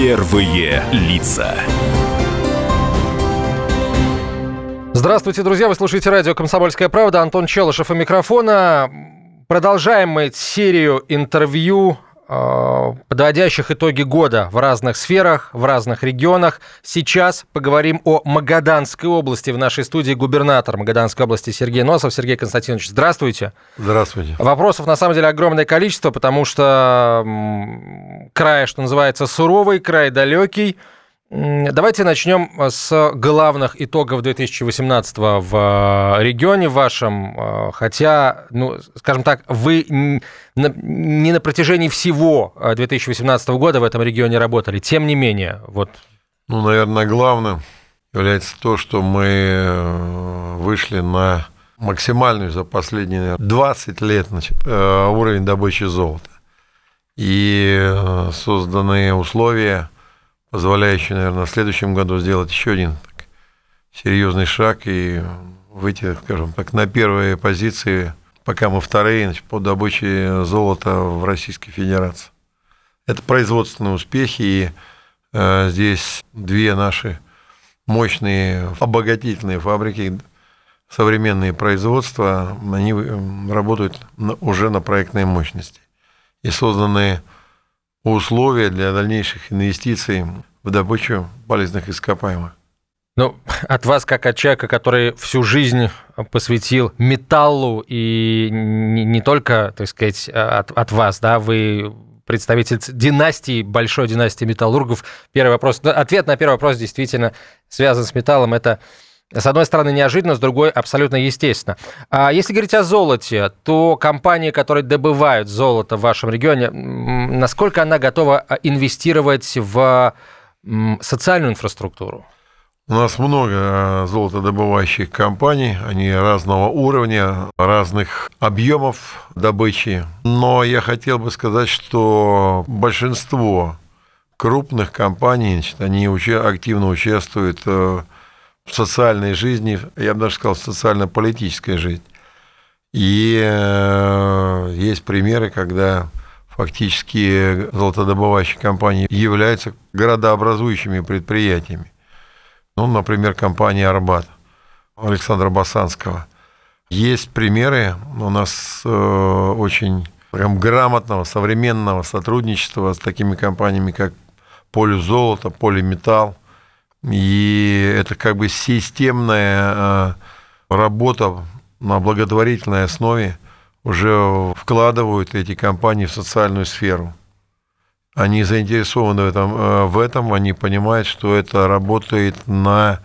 Первые лица. Здравствуйте, друзья! Вы слушаете радио «Комсомольская правда». Антон Челышев у микрофона. Продолжаем мы серию интервью подводящих итоги года в разных сферах, в разных регионах. Сейчас поговорим о Магаданской области. В нашей студии губернатор Магаданской области Сергей Носов. Сергей Константинович, здравствуйте. Здравствуйте. Вопросов на самом деле огромное количество, потому что край, что называется, суровый, край далекий. Давайте начнем с главных итогов 2018 в э, регионе вашем. Э, хотя, ну, скажем так, вы не на протяжении всего 2018 э, года в этом регионе работали. Тем не менее, вот. Ну, наверное, главным является то, что мы вышли на максимальный за последние 20 лет значит, уровень добычи золота. И созданные условия – позволяющий, наверное, в следующем году сделать еще один так, серьезный шаг и выйти, скажем так, на первые позиции, пока мы вторые значит, по добыче золота в Российской Федерации. Это производственные успехи, и э, здесь две наши мощные обогатительные фабрики, современные производства, они э, работают уже на проектной мощности. И созданы условия для дальнейших инвестиций в добычу полезных ископаемых. Ну, от вас, как от человека, который всю жизнь посвятил металлу, и не, не только, так сказать, от, от вас, да, вы представитель династии, большой династии металлургов. Первый вопрос, ответ на первый вопрос действительно связан с металлом. Это с одной стороны, неожиданно, с другой абсолютно естественно. А если говорить о золоте, то компании, которые добывают золото в вашем регионе, насколько она готова а, инвестировать в социальную инфраструктуру? У нас много а, золотодобывающих компаний, они разного уровня, разных объемов добычи. Но я хотел бы сказать, что большинство крупных компаний, значит, они активно участвуют в э, социальной жизни, я бы даже сказал, социально-политической жизни. И э, есть примеры, когда фактически золотодобывающие компании являются городообразующими предприятиями. Ну, например, компания «Арбат» Александра Басанского. Есть примеры у нас э, очень прям грамотного, современного сотрудничества с такими компаниями, как «Поле золота», «Полиметалл», и это как бы системная э, работа на благотворительной основе уже вкладывают эти компании в социальную сферу. Они заинтересованы в этом, э, в этом, они понимают, что это работает на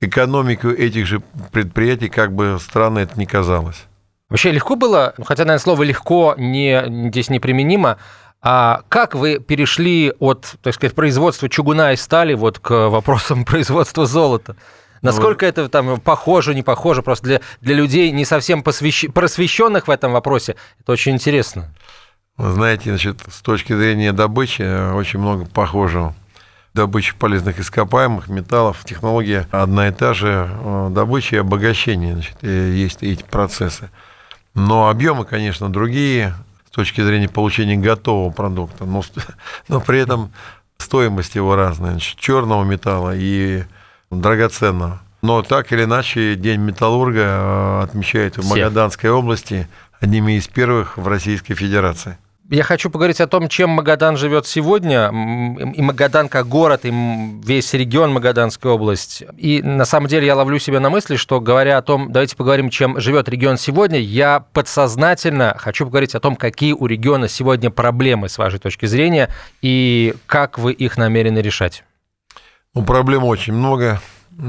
экономику этих же предприятий, как бы странно это ни казалось. Вообще легко было, хотя, наверное, слово «легко» не, здесь неприменимо, а как вы перешли от, так сказать, производства чугуна и стали вот к вопросам производства золота? Насколько ну, это там похоже, не похоже, просто для, для людей не совсем посвящ... просвещенных в этом вопросе, это очень интересно. Вы знаете, значит, с точки зрения добычи очень много похожего. Добыча полезных ископаемых, металлов, технология одна и та же, э, добыча и обогащение, значит, э, есть эти процессы. Но объемы, конечно, другие, с точки зрения получения готового продукта, но, но при этом стоимость его разная, значит, черного металла и драгоценного. Но так или иначе, День металлурга э, отмечают в Магаданской области одними из первых в Российской Федерации я хочу поговорить о том, чем Магадан живет сегодня, и Магадан как город, и весь регион Магаданская область. И на самом деле я ловлю себя на мысли, что говоря о том, давайте поговорим, чем живет регион сегодня, я подсознательно хочу поговорить о том, какие у региона сегодня проблемы с вашей точки зрения, и как вы их намерены решать. Ну, проблем очень много.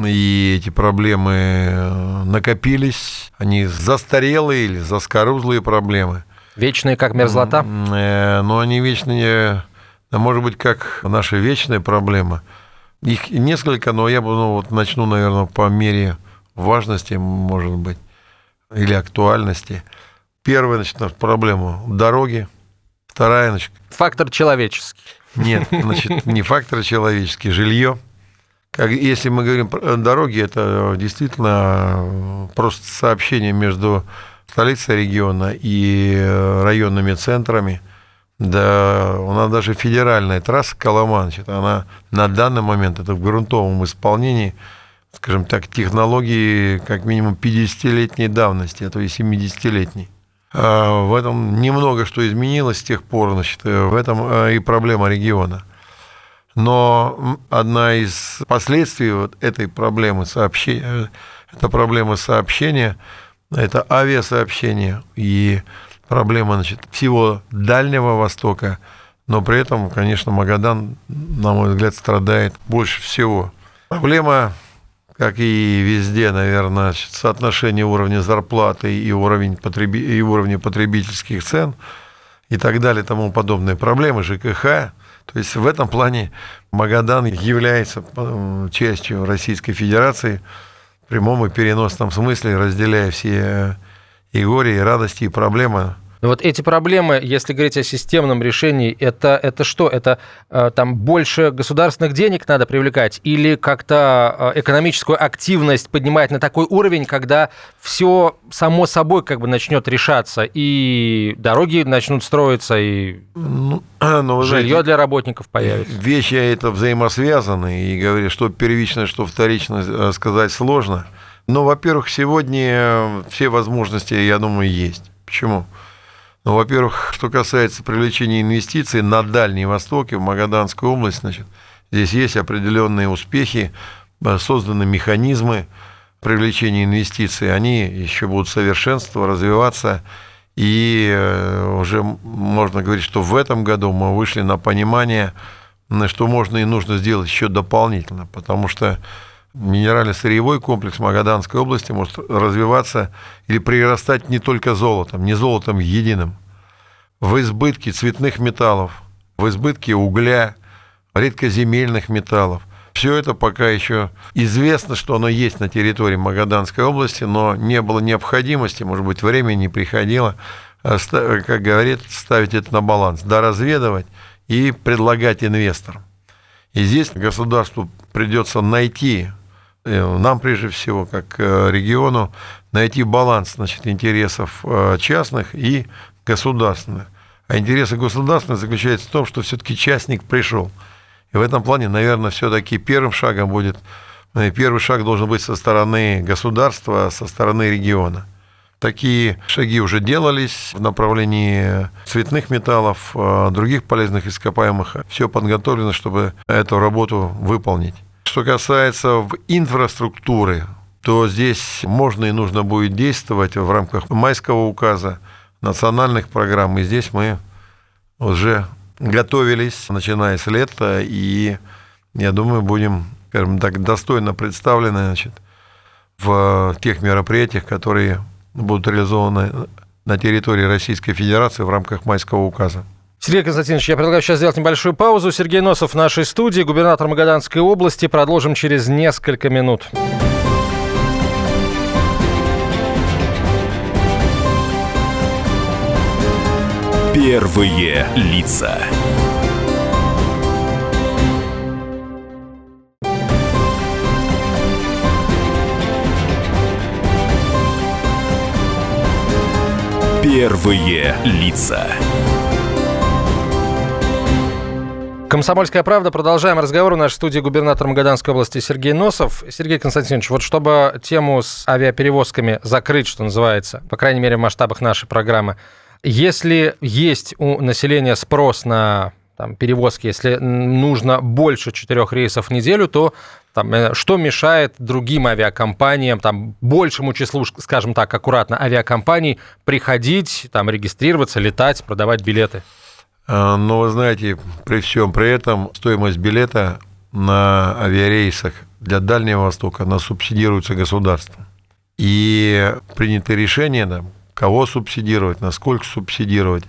И эти проблемы э, накопились, они застарелые или заскорузлые проблемы. Вечные, как мерзлота? Э, ну, они вечные, может быть, как наша вечная проблема. Их несколько, но я ну, вот начну, наверное, по мере важности, может быть, или актуальности. Первая, значит, проблема – дороги. Вторая, значит... Фактор человеческий. Нет, значит, не фактор человеческий, жилье. Как, если мы говорим про дороги, это действительно просто сообщение между столицей региона и э, районными центрами. Да, у нас даже федеральная трасса Коломан, значит, она на данный момент, это в грунтовом исполнении, скажем так, технологии как минимум 50-летней давности, а то и 70-летней. А в этом немного что изменилось с тех пор, значит, в этом а, и проблема региона. Но одна из последствий вот этой проблемы сообщения, это проблема сообщения, это авиасообщение. И проблема значит, всего Дальнего Востока, но при этом, конечно, Магадан, на мой взгляд, страдает больше всего. Проблема, как и везде, наверное, соотношение уровня зарплаты и, уровень потреби... и уровня потребительских цен и так далее, тому подобные проблемы ЖКХ. То есть в этом плане Магадан является частью Российской Федерации в прямом и переносном смысле, разделяя все и горе, и радости, и проблемы. Но вот эти проблемы, если говорить о системном решении, это, это что? Это э, там больше государственных денег надо привлекать или как-то э, экономическую активность поднимать на такой уровень, когда все само собой как бы начнет решаться, и дороги начнут строиться, и ну, ну, жилье знаете, для работников появится? Вещи это взаимосвязаны, и говорю, что первично, что вторично э, сказать сложно. Но, во-первых, сегодня все возможности, я думаю, есть. Почему? Ну, во-первых, что касается привлечения инвестиций на Дальний Восток и в Магаданскую область, значит, здесь есть определенные успехи, э, созданы механизмы привлечения инвестиций, они еще будут совершенствоваться, развиваться, и э, уже можно говорить, что в этом году мы вышли на понимание, что можно и нужно сделать еще дополнительно, потому что минерально-сырьевой комплекс Магаданской области может развиваться или прирастать не только золотом, не золотом единым. В избытке цветных металлов, в избытке угля, редкоземельных металлов. Все это пока еще известно, что оно есть на территории Магаданской области, но не было необходимости, может быть, времени не приходило, а как говорит, ставить это на баланс, доразведывать и предлагать инвесторам. И здесь государству придется найти нам прежде всего, как э, региону, найти баланс значит, интересов э, частных и государственных. А интересы государственных заключаются в том, что все-таки частник пришел. И в этом плане, наверное, все-таки первым шагом будет, первый шаг должен быть со стороны государства, со стороны региона. Такие шаги уже делались в направлении цветных металлов, других полезных ископаемых. Все подготовлено, чтобы эту работу выполнить. Что касается инфраструктуры, то здесь можно и нужно будет действовать в рамках майского указа, национальных программ. И здесь мы уже готовились, начиная с лета, и я думаю, будем, скажем так, достойно представлены значит, в тех мероприятиях, которые будут реализованы на территории Российской Федерации в рамках майского указа. Сергей Константинович, я предлагаю сейчас сделать небольшую паузу. Сергей Носов в нашей студии, губернатор Магаданской области. Продолжим через несколько минут. Первые лица. Первые лица. Комсомольская правда. Продолжаем разговор. В нашей студии губернатор Магаданской области Сергей Носов. Сергей Константинович, вот чтобы тему с авиаперевозками закрыть, что называется, по крайней мере, в масштабах нашей программы, если есть у населения спрос на там, перевозки, если нужно больше четырех рейсов в неделю, то там, э, что мешает другим авиакомпаниям, там, большему числу, скажем так, аккуратно, авиакомпаний приходить, там, регистрироваться, летать, продавать билеты? А, но вы знаете, при всем при этом стоимость билета на авиарейсах для Дальнего Востока, она субсидируется государством. И принято решение, да, кого субсидировать, насколько субсидировать.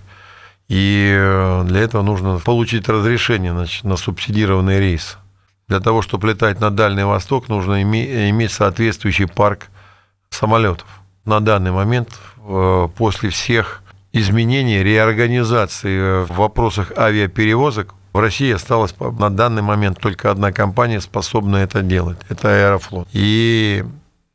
И э, для этого нужно получить разрешение значит, на субсидированный рейс. Для того, чтобы летать на Дальний Восток, нужно иметь соответствующий парк самолетов. На данный момент, э, после всех изменений, реорганизации э, в вопросах авиаперевозок в России осталась на данный момент только одна компания, способная это делать. Это Аэрофлот. И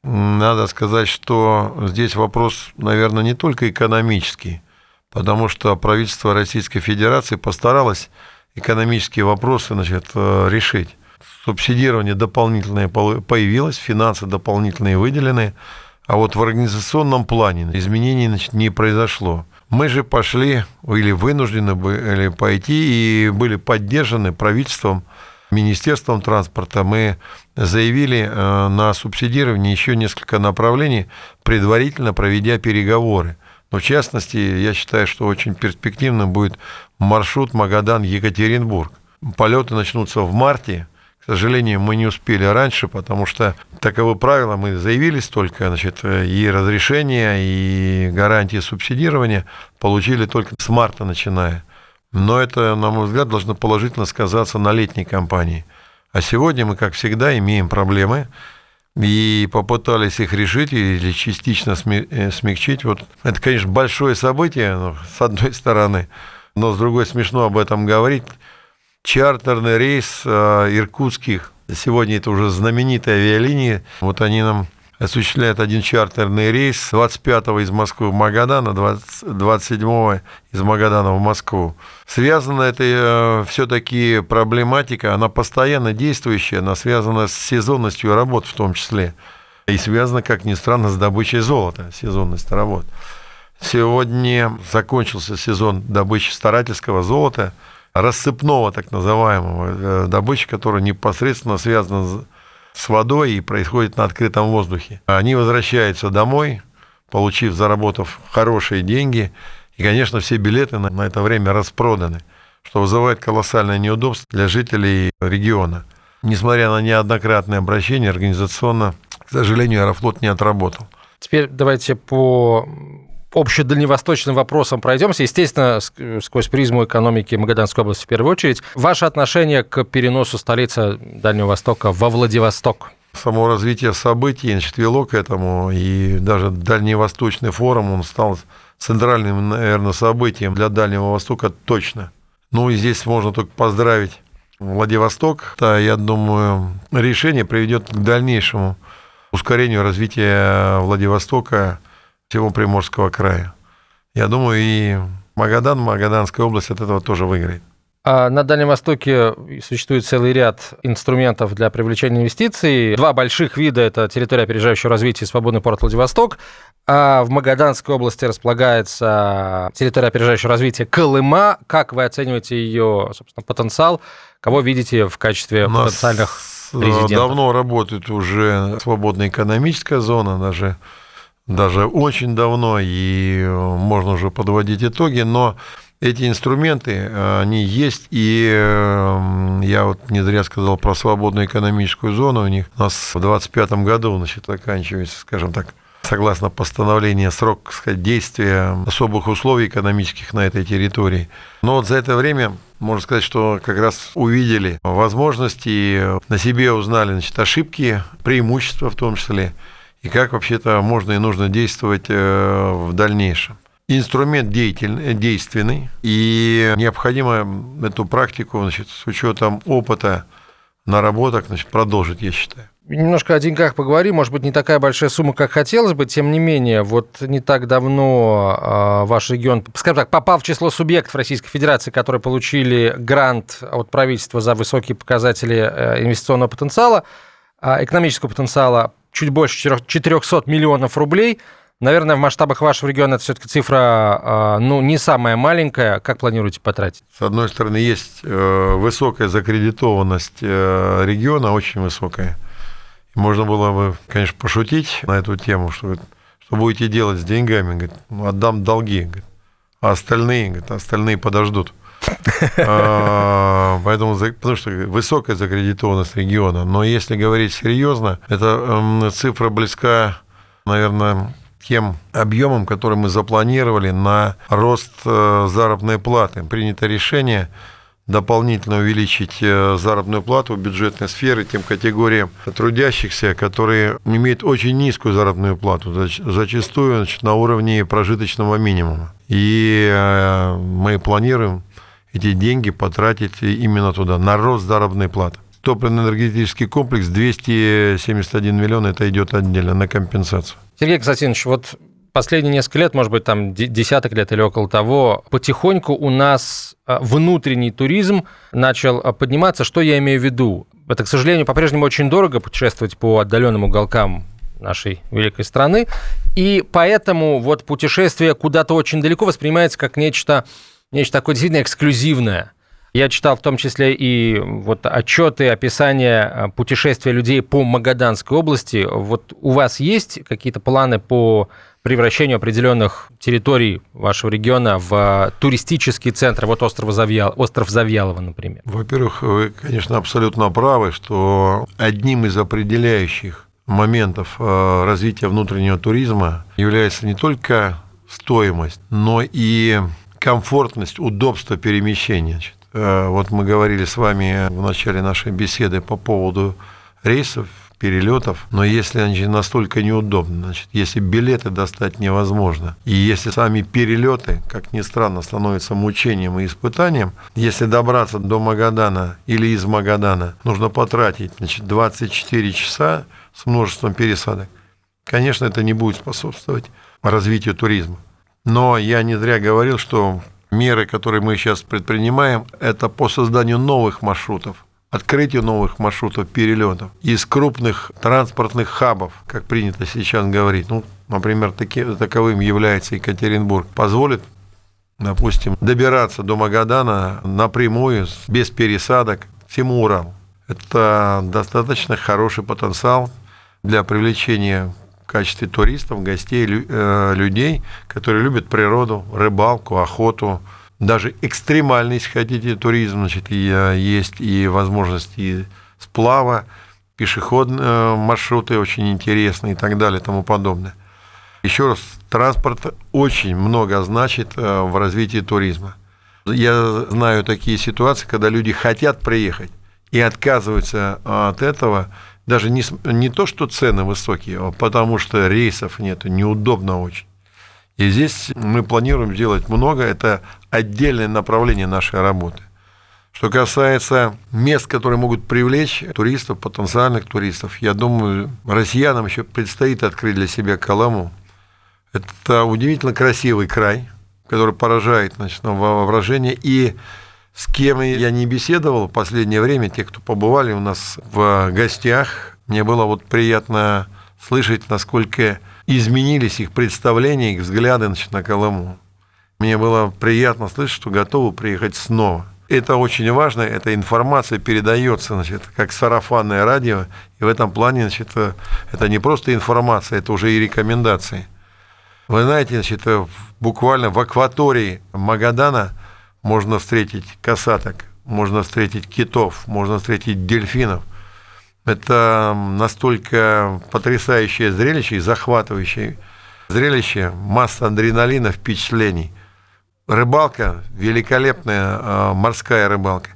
надо сказать, что здесь вопрос, наверное, не только экономический, потому что правительство Российской Федерации постаралось экономические вопросы значит, э, решить. Субсидирование дополнительное появилось, финансы дополнительные выделены, а вот в организационном плане изменений значит, не произошло. Мы же пошли или вынуждены были пойти и были поддержаны правительством, Министерством транспорта. Мы заявили э, на субсидирование еще несколько направлений, предварительно проведя переговоры. Но в частности, я считаю, что очень перспективным будет маршрут Магадан-Екатеринбург. Полеты начнутся в марте. К сожалению, мы не успели раньше, потому что таковы правила, мы заявились только, значит, и разрешение, и гарантии субсидирования получили только с марта начиная. Но это, на мой взгляд, должно положительно сказаться на летней кампании. А сегодня мы, как всегда, имеем проблемы и попытались их решить или частично э, смягчить. Вот это, конечно, большое событие, с одной стороны, но с другой смешно об этом говорить. Чартерный рейс э, иркутских, сегодня это уже знаменитые авиалинии, вот они нам осуществляют один чартерный рейс 25-го из Москвы в Магадан, а 27-го из Магадана в Москву. Связана это э, все-таки проблематика, она постоянно действующая, она связана с сезонностью работ в том числе. И связана, как ни странно, с добычей золота, сезонность работ. Сегодня закончился сезон добычи старательского золота, рассыпного так называемого, э, добычи, которая непосредственно связана с водой и происходит на открытом воздухе. Они возвращаются домой, получив, заработав хорошие деньги, и, конечно, все билеты на, это время распроданы, что вызывает колоссальное неудобство для жителей региона. Несмотря на неоднократные обращения, организационно, к сожалению, Аэрофлот не отработал. Теперь давайте по общедальневосточным вопросам пройдемся. Естественно, сквозь призму экономики Магаданской области в первую очередь. Ваше отношение к переносу столицы Дальнего Востока во Владивосток? Само развитие событий значит, вело к этому, и даже Дальневосточный форум, он стал центральным, наверное, событием для Дальнего Востока точно. Ну и здесь можно только поздравить Владивосток. Да, я думаю, решение приведет к дальнейшему ускорению развития Владивостока всего Приморского края. Я думаю, и Магадан, Магаданская область от этого тоже выиграет. А на Дальнем Востоке существует целый ряд инструментов для привлечения инвестиций. Два больших вида – это территория опережающего развития и свободный порт Владивосток. А в Магаданской области располагается территория опережающего развития Колыма. Как вы оцениваете ее собственно, потенциал? Кого видите в качестве потенциальных резидентов? Давно работает уже свободная экономическая зона, даже даже очень давно, и э, можно уже подводить итоги, но эти инструменты, э, они есть, и э, я вот не зря сказал про свободную экономическую зону, у них у нас в 2025 году, значит, заканчивается, скажем так, согласно постановлению, срок сказать, действия особых условий экономических на этой территории. Но вот за это время можно сказать, что как раз увидели возможности, на себе узнали значит, ошибки, преимущества в том числе, и как вообще-то можно и нужно действовать э, в дальнейшем. Инструмент действенный, и необходимо эту практику значит, с учетом опыта наработок значит, продолжить, я считаю. Немножко о деньгах поговорим. Может быть, не такая большая сумма, как хотелось бы. Тем не менее, вот не так давно а, ваш регион, скажем так, попал в число субъектов Российской Федерации, которые получили грант от правительства за высокие показатели э, инвестиционного потенциала, а, экономического потенциала чуть больше 400 миллионов рублей. Наверное, в масштабах вашего региона это все-таки цифра а, ну, не самая маленькая. Как планируете потратить? С одной стороны, есть э, высокая закредитованность э, региона, очень высокая. Можно было бы, конечно, пошутить на эту тему, что, что будете делать с деньгами. Говорит, ну, отдам долги. Говорит, а остальные, говорит, остальные подождут. А, поэтому, потому что высокая закредитованность региона. Но если говорить серьезно, эта цифра близка, наверное, тем объемам, которые мы запланировали на рост э, заработной платы. Принято решение дополнительно увеличить э, заработную плату в бюджетной сфере тем категориям трудящихся, которые имеют очень низкую заработную плату, зачастую значит, на уровне прожиточного минимума. И э, мы планируем эти деньги потратить именно туда, на рост заработной платы. Топливно-энергетический комплекс 271 миллион, это идет отдельно на компенсацию. Сергей Константинович, вот последние несколько лет, может быть, там десяток лет или около того, потихоньку у нас а, внутренний туризм начал а, подниматься. Что я имею в виду? Это, к сожалению, по-прежнему очень дорого путешествовать по отдаленным уголкам нашей великой страны. И поэтому вот путешествие куда-то очень далеко воспринимается как нечто, нечто такое действительно эксклюзивное. Я читал в том числе и вот отчеты, описания э, путешествия людей по Магаданской области. Вот у вас есть какие-то планы по превращению определенных территорий вашего региона в туристический центр, вот остров, Завьял, остров Завьялова, например? Во-первых, вы, конечно, абсолютно правы, что одним из определяющих моментов э, развития внутреннего туризма является не только стоимость, но и комфортность, удобство перемещения. Э, вот мы говорили с вами в начале нашей беседы по поводу рейсов, перелетов, но если они настолько неудобны, значит, если билеты достать невозможно, и если сами перелеты, как ни странно, становятся мучением и испытанием, если добраться до Магадана или из Магадана нужно потратить значит, 24 часа с множеством пересадок, конечно, это не будет способствовать развитию туризма. Но я не зря говорил, что меры, которые мы сейчас предпринимаем, это по созданию новых маршрутов, открытию новых маршрутов перелетов из крупных транспортных хабов, как принято сейчас говорить. Ну, например, таки, таковым является Екатеринбург. Позволит допустим, добираться до Магадана напрямую, без пересадок, всему Уралу. Это достаточно хороший потенциал для привлечения качестве туристов, гостей, э, людей, которые любят природу, рыбалку, охоту, даже экстремальный, если хотите, туризм, значит, и, э, есть и возможности сплава, пешеходные э, маршруты очень интересные и так далее и тому подобное. Еще раз, транспорт очень много значит в развитии туризма. Я знаю такие ситуации, когда люди хотят приехать и отказываются от этого даже не, не то, что цены высокие, а потому что рейсов нет, неудобно очень. И здесь мы планируем делать много, это отдельное направление нашей работы. Что касается мест, которые могут привлечь туристов, потенциальных туристов, я думаю, россиянам еще предстоит открыть для себя Колыму. Это удивительно красивый край, который поражает значит, воображение. И с кем я не беседовал в последнее время, те, кто побывали у нас в гостях, мне было вот приятно слышать, насколько изменились их представления, их взгляды значит, на Колыму. Мне было приятно слышать, что готовы приехать снова. Это очень важно, эта информация передается, значит, как сарафанное радио, и в этом плане, значит, это не просто информация, это уже и рекомендации. Вы знаете, значит, буквально в акватории Магадана – можно встретить касаток, можно встретить китов, можно встретить дельфинов. Это настолько потрясающее зрелище и захватывающее зрелище, масса адреналина, впечатлений. Рыбалка, великолепная а, морская рыбалка,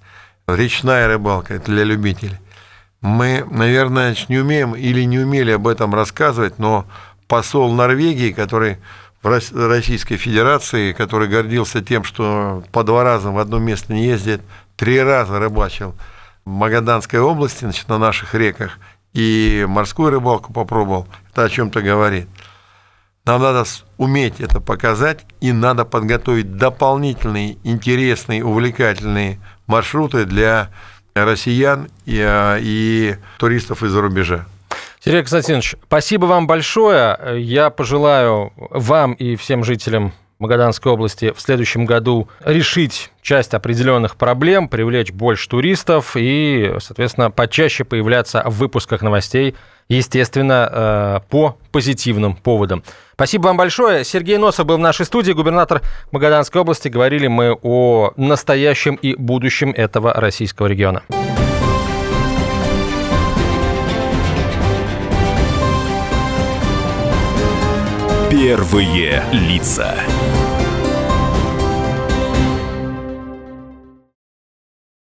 речная рыбалка, это для любителей. Мы, наверное, не умеем или не умели об этом рассказывать, но посол Норвегии, который в Российской Федерации, который гордился тем, что по два раза в одно место не ездит, три раза рыбачил в Магаданской области, значит, на наших реках, и морскую рыбалку попробовал, это о чем-то говорит. Нам надо уметь это показать, и надо подготовить дополнительные, интересные, увлекательные маршруты для россиян и, а, и туристов из-за рубежа. Сергей Константинович, спасибо вам большое. Я пожелаю вам и всем жителям Магаданской области в следующем году решить часть определенных проблем, привлечь больше туристов и, соответственно, почаще появляться в выпусках новостей, естественно, э, по позитивным поводам. Спасибо вам большое. Сергей Носов был в нашей студии, губернатор Магаданской области. Говорили мы о настоящем и будущем этого российского региона. Первые лица.